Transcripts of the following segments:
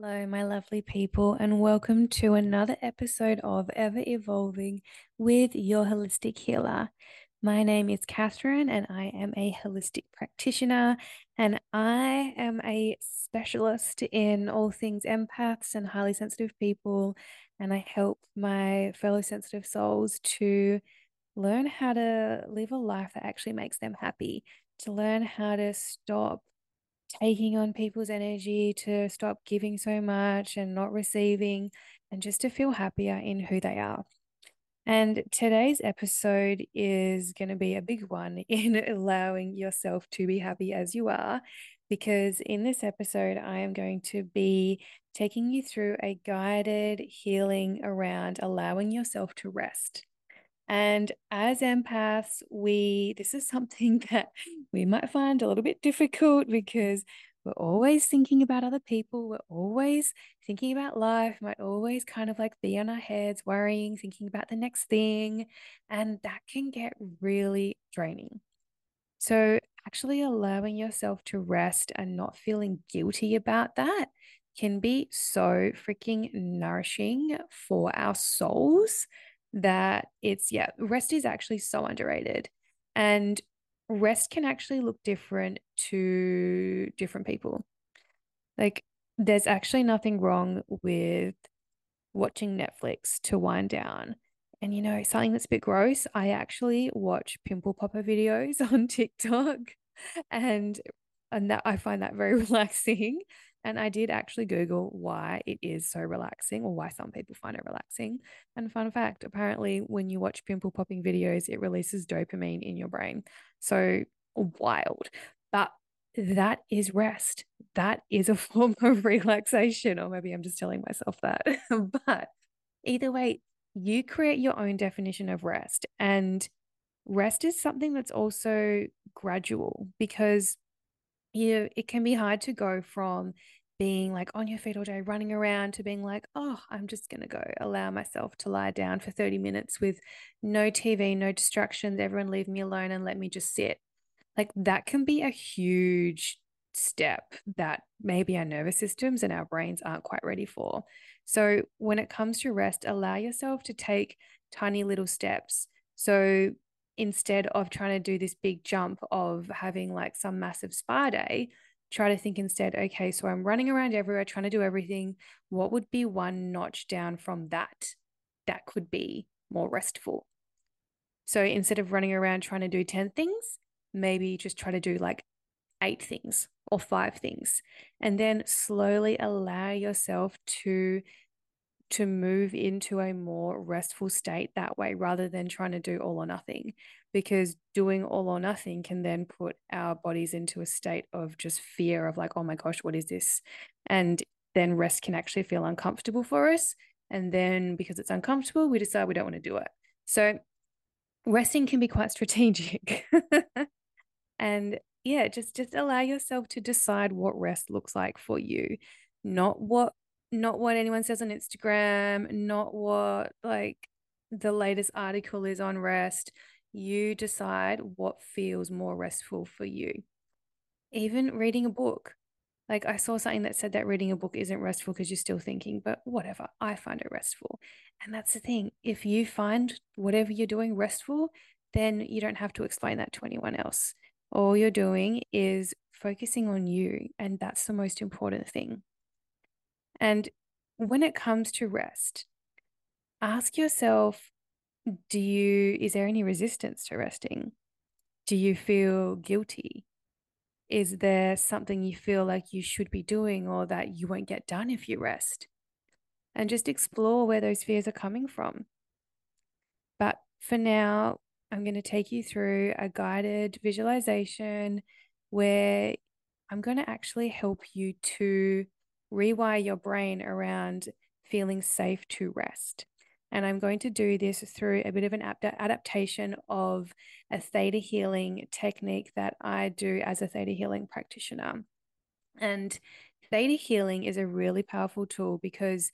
Hello, my lovely people, and welcome to another episode of Ever Evolving with your holistic healer. My name is Catherine, and I am a holistic practitioner, and I am a specialist in all things empaths and highly sensitive people. And I help my fellow sensitive souls to learn how to live a life that actually makes them happy, to learn how to stop taking on people's energy, to stop giving so much and not receiving, and just to feel happier in who they are. And today's episode is going to be a big one in allowing yourself to be happy as you are. Because in this episode, I am going to be taking you through a guided healing around allowing yourself to rest. And as empaths, we this is something that we might find a little bit difficult because we're always thinking about other people. We're always thinking about life, might always kind of like be on our heads, worrying, thinking about the next thing. And that can get really draining. So, actually allowing yourself to rest and not feeling guilty about that can be so freaking nourishing for our souls that it's, yeah, rest is actually so underrated. And rest can actually look different to different people. Like, there's actually nothing wrong with watching Netflix to wind down. And you know, something that's a bit gross, I actually watch pimple popper videos on TikTok and and that I find that very relaxing. And I did actually Google why it is so relaxing or why some people find it relaxing. And fun fact apparently, when you watch pimple popping videos, it releases dopamine in your brain. So wild. But that is rest. That is a form of relaxation. Or maybe I'm just telling myself that. but either way, you create your own definition of rest. And rest is something that's also gradual because you it can be hard to go from being like on your feet all day running around to being like oh i'm just going to go allow myself to lie down for 30 minutes with no tv no distractions everyone leave me alone and let me just sit. Like that can be a huge step that maybe our nervous systems and our brains aren't quite ready for. So when it comes to rest allow yourself to take tiny little steps. So instead of trying to do this big jump of having like some massive spa day, try to think instead, okay, so I'm running around everywhere trying to do everything. What would be one notch down from that that could be more restful? So instead of running around trying to do 10 things, maybe just try to do like eight things or five things. And then slowly allow yourself to to move into a more restful state that way rather than trying to do all or nothing because doing all or nothing can then put our bodies into a state of just fear of like oh my gosh what is this? And then rest can actually feel uncomfortable for us and then because it's uncomfortable we decide we don't want to do it. So resting can be quite strategic. And yeah just just allow yourself to decide what rest looks like for you not what not what anyone says on Instagram, not what like the latest article is on rest. You decide what feels more restful for you. Even reading a book. Like I saw something that said that reading a book isn't restful because you're still thinking, but whatever, I find it restful. And that's the thing. If you find whatever you're doing restful, then you don't have to explain that to anyone else. All you're doing is focusing on you. And that's the most important thing. And when it comes to rest, ask yourself do you is there any resistance to resting? Do you feel guilty? Is there something you feel like you should be doing or that you won't get done if you rest? And just explore where those fears are coming from. But for now, I'm going to take you through a guided visualization where I'm going to actually help you to rewire your brain around feeling safe to rest. And I'm going to do this through a bit of an adaptation of a theta healing technique that I do as a theta healing practitioner. And theta healing is a really powerful tool because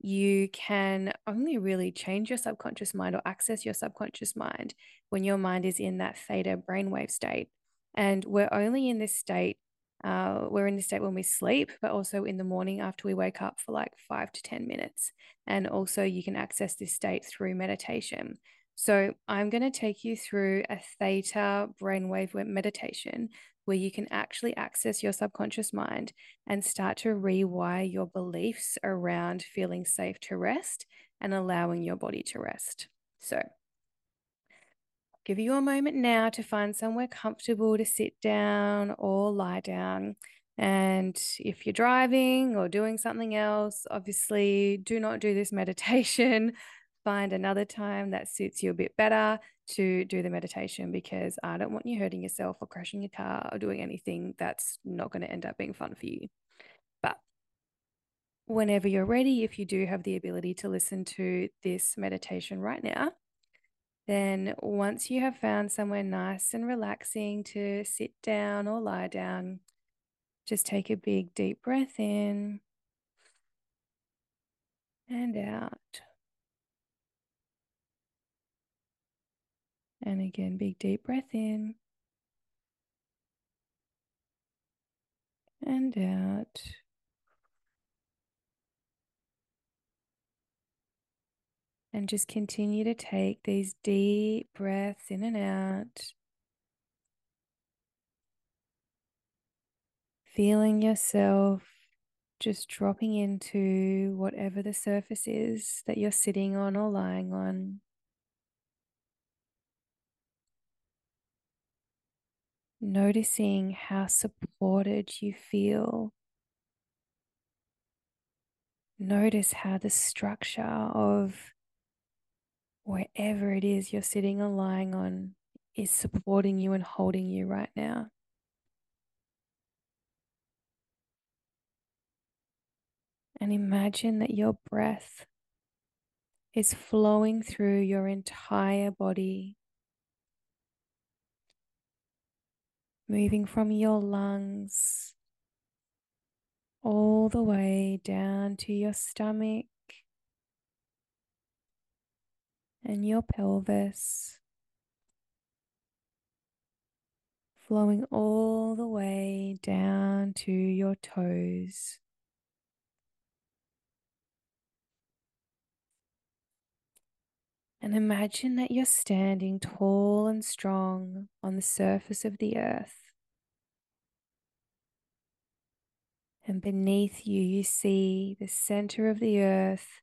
you can only really change your subconscious mind or access your subconscious mind when your mind is in that theta brainwave state. And we're only in this state Uh, we're in this state when we sleep, but also in the morning after we wake up for like five to 10 minutes. And also, you can access this state through meditation. So, I'm going to take you through a theta brainwave meditation where you can actually access your subconscious mind and start to rewire your beliefs around feeling safe to rest and allowing your body to rest. So, give you a moment now to find somewhere comfortable to sit down or lie down. And if you're driving or doing something else, obviously do not do this meditation. Find another time that suits you a bit better to do the meditation because I don't want you hurting yourself or crashing your car or doing anything that's not going to end up being fun for you. But whenever you're ready, if you do have the ability to listen to this meditation right now, then once you have found somewhere nice and relaxing to sit down or lie down, just take a big deep breath in and out. And again, big deep breath in and out. And just continue to take these deep breaths in and out. Feeling yourself just dropping into whatever the surface is that you're sitting on or lying on. Noticing how supported you feel. Notice how the structure of wherever it is you're sitting or lying on is supporting you and holding you right now. And imagine that your breath is flowing through your entire body, moving from your lungs all the way down to your stomach and your pelvis, flowing all the way down to your toes. And imagine that you're standing tall and strong on the surface of the earth. And beneath you, you see the center of the earth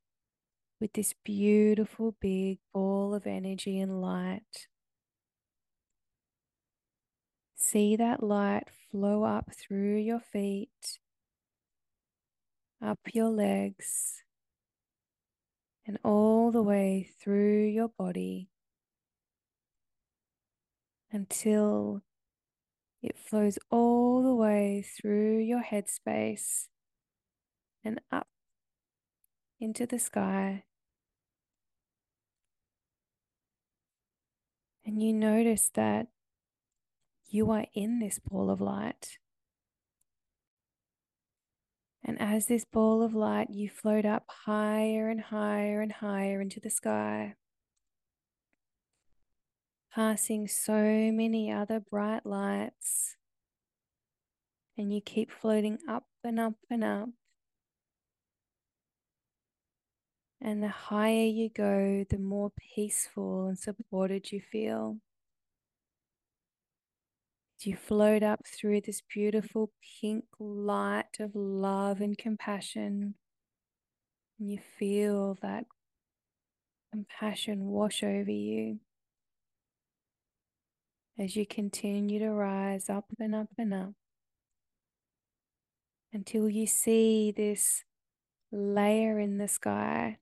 with this beautiful big ball of energy and light. See that light flow up through your feet, up your legs, and all the way through your body until it flows all the way through your headspace and up into the sky And you notice that you are in this ball of light. And as this ball of light, you float up higher and higher and higher into the sky, passing so many other bright lights. And you keep floating up and up and up. And the higher you go, the more peaceful and supported you feel. You float up through this beautiful pink light of love and compassion. And you feel that compassion wash over you as you continue to rise up and up and up until you see this layer in the sky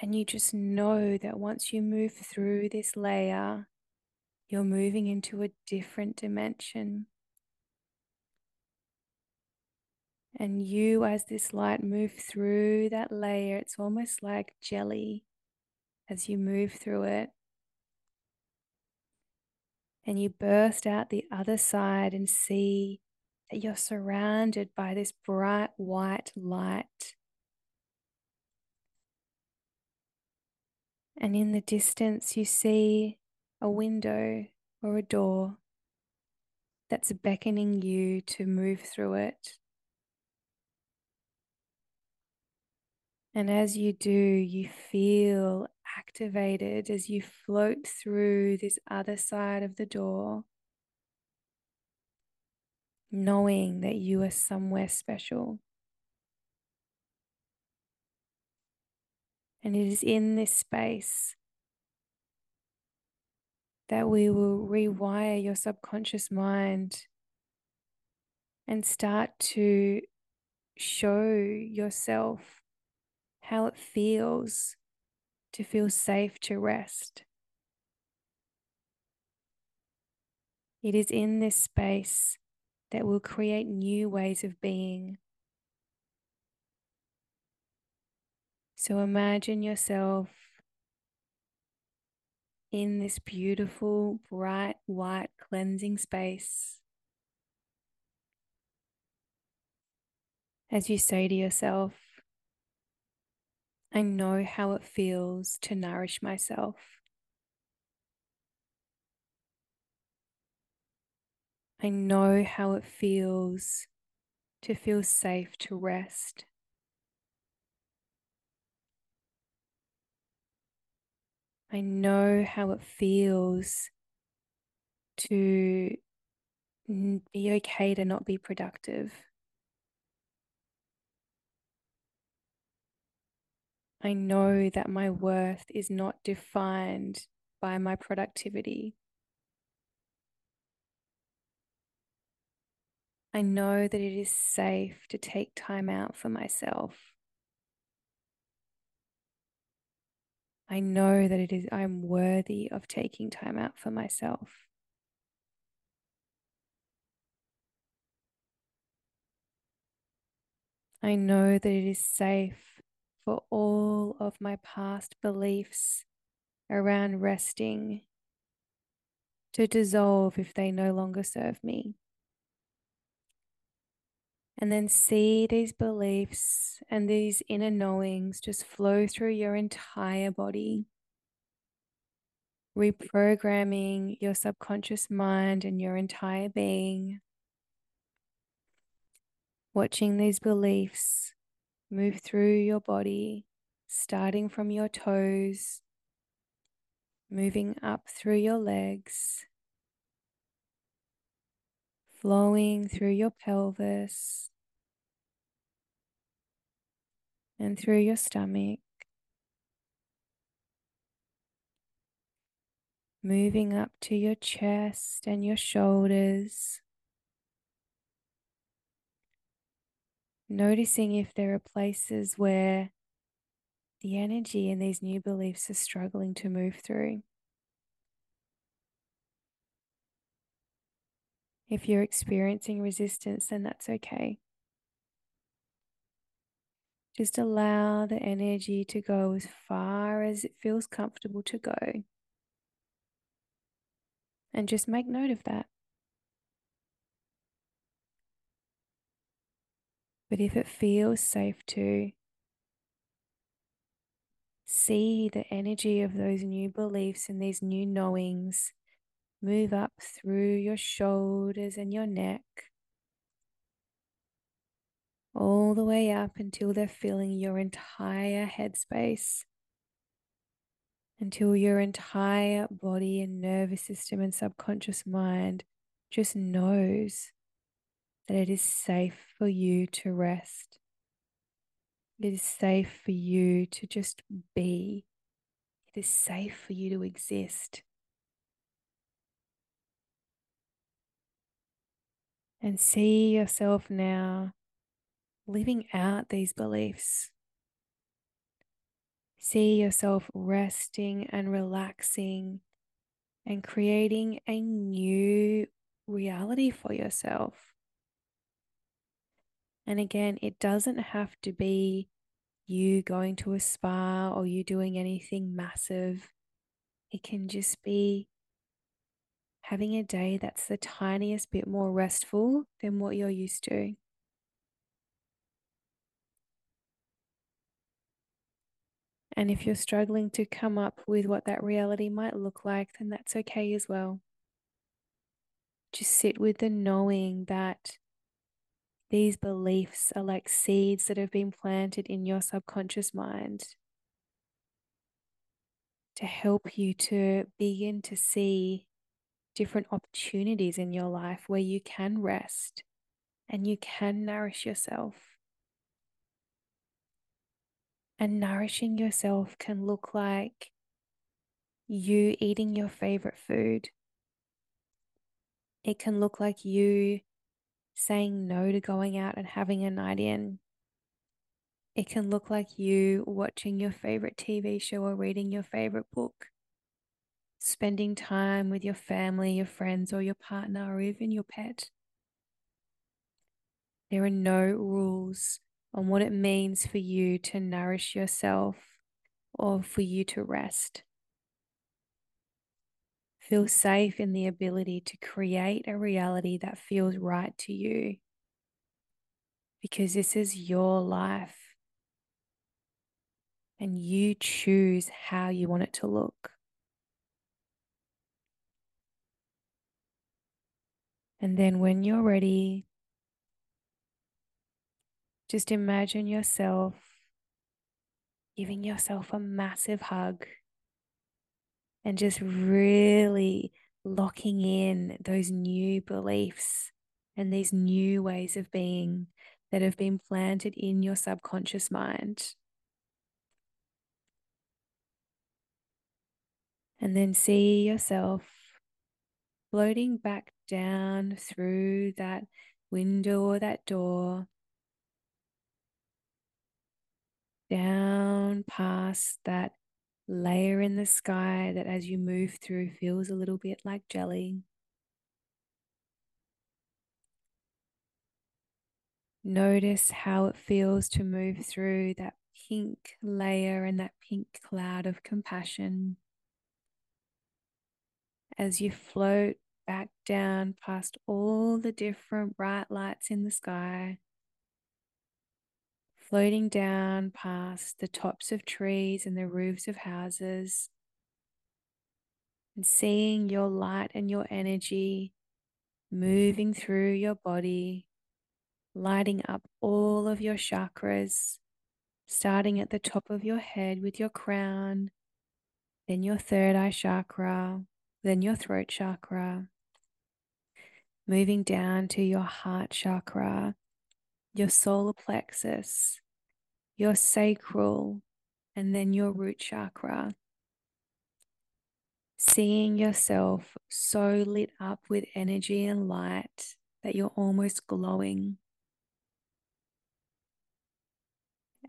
and you just know that once you move through this layer, you're moving into a different dimension. And you, as this light move through that layer, it's almost like jelly as you move through it. And you burst out the other side and see that you're surrounded by this bright white light. And in the distance, you see a window or a door that's beckoning you to move through it. And as you do, you feel activated as you float through this other side of the door, knowing that you are somewhere special. And it is in this space that we will rewire your subconscious mind and start to show yourself how it feels to feel safe to rest. It is in this space that will create new ways of being. So imagine yourself in this beautiful, bright, white, cleansing space. As you say to yourself, I know how it feels to nourish myself. I know how it feels to feel safe to rest. I know how it feels to be okay to not be productive. I know that my worth is not defined by my productivity. I know that it is safe to take time out for myself. I know that it is I'm worthy of taking time out for myself. I know that it is safe for all of my past beliefs around resting to dissolve if they no longer serve me. And then see these beliefs and these inner knowings just flow through your entire body, reprogramming your subconscious mind and your entire being. Watching these beliefs Move through your body, starting from your toes, moving up through your legs, flowing through your pelvis and through your stomach. Moving up to your chest and your shoulders. noticing if there are places where the energy and these new beliefs are struggling to move through. If you're experiencing resistance, then that's okay. Just allow the energy to go as far as it feels comfortable to go. And just make note of that. But if it feels safe to, see the energy of those new beliefs and these new knowings move up through your shoulders and your neck, all the way up until they're filling your entire headspace, until your entire body and nervous system and subconscious mind just knows that it is safe for you to rest. It is safe for you to just be. It is safe for you to exist. And see yourself now living out these beliefs. See yourself resting and relaxing and creating a new reality for yourself. And again, it doesn't have to be you going to a spa or you doing anything massive. It can just be having a day that's the tiniest bit more restful than what you're used to. And if you're struggling to come up with what that reality might look like, then that's okay as well. Just sit with the knowing that these beliefs are like seeds that have been planted in your subconscious mind to help you to begin to see different opportunities in your life where you can rest and you can nourish yourself. And nourishing yourself can look like you eating your favorite food. It can look like you saying no to going out and having a night in. It can look like you watching your favorite TV show or reading your favorite book, spending time with your family, your friends, or your partner, or even your pet. There are no rules on what it means for you to nourish yourself or for you to rest. Feel safe in the ability to create a reality that feels right to you because this is your life and you choose how you want it to look. And then when you're ready, just imagine yourself giving yourself a massive hug and just really locking in those new beliefs and these new ways of being that have been planted in your subconscious mind. And then see yourself floating back down through that window or that door, down past that layer in the sky that as you move through feels a little bit like jelly. Notice how it feels to move through that pink layer and that pink cloud of compassion as you float back down past all the different bright lights in the sky. Floating down past the tops of trees and the roofs of houses, and seeing your light and your energy moving through your body, lighting up all of your chakras, starting at the top of your head with your crown, then your third eye chakra, then your throat chakra, moving down to your heart chakra, your solar plexus, your sacral, and then your root chakra. Seeing yourself so lit up with energy and light that you're almost glowing.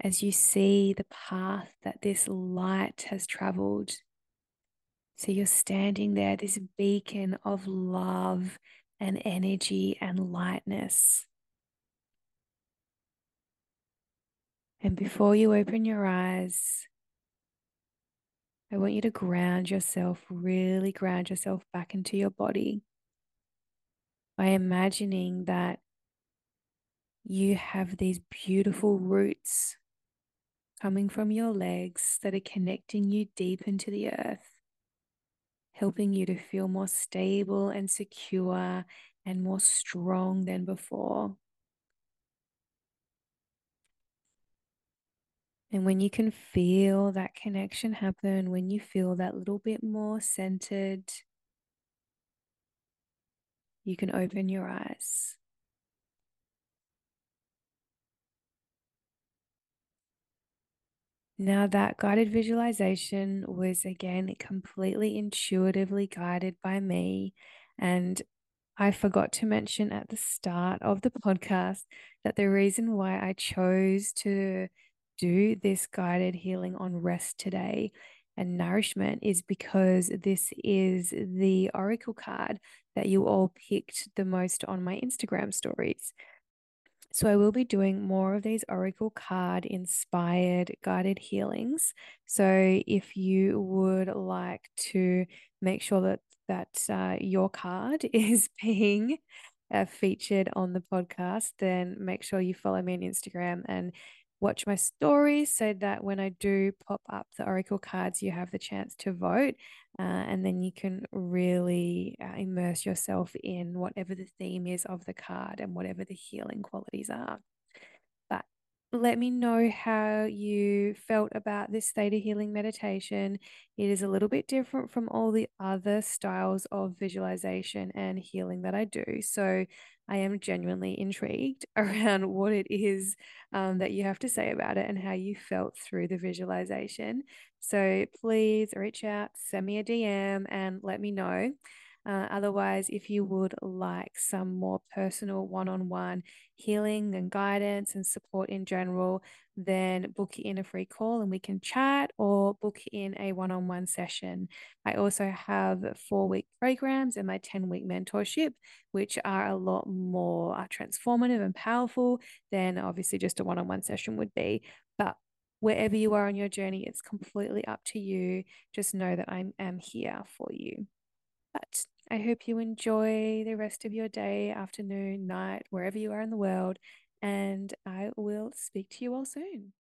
As you see the path that this light has traveled. So you're standing there, this beacon of love and energy and lightness. And before you open your eyes, I want you to ground yourself, really ground yourself back into your body by imagining that you have these beautiful roots coming from your legs that are connecting you deep into the earth, helping you to feel more stable and secure and more strong than before. And when you can feel that connection happen, when you feel that little bit more centered, you can open your eyes. Now, that guided visualization was again completely intuitively guided by me. And I forgot to mention at the start of the podcast that the reason why I chose to do this guided healing on rest today and nourishment is because this is the oracle card that you all picked the most on my Instagram stories. So, I will be doing more of these oracle card inspired guided healings. So, if you would like to make sure that that uh, your card is being uh, featured on the podcast, then make sure you follow me on Instagram and watch my stories so that when I do pop up the Oracle cards, you have the chance to vote. Uh, and then you can really uh, immerse yourself in whatever the theme is of the card and whatever the healing qualities are. Let me know how you felt about this theta healing meditation. It is a little bit different from all the other styles of visualization and healing that I do. So I am genuinely intrigued around what it is um, that you have to say about it and how you felt through the visualization. So please reach out, send me a DM, and let me know. Uh, otherwise, if you would like some more personal one on one healing and guidance and support in general, then book in a free call and we can chat or book in a one on one session. I also have four week programs and my 10 week mentorship, which are a lot more uh, transformative and powerful than obviously just a one on one session would be. But wherever you are on your journey, it's completely up to you. Just know that I am here for you. But I hope you enjoy the rest of your day, afternoon, night, wherever you are in the world. And I will speak to you all soon.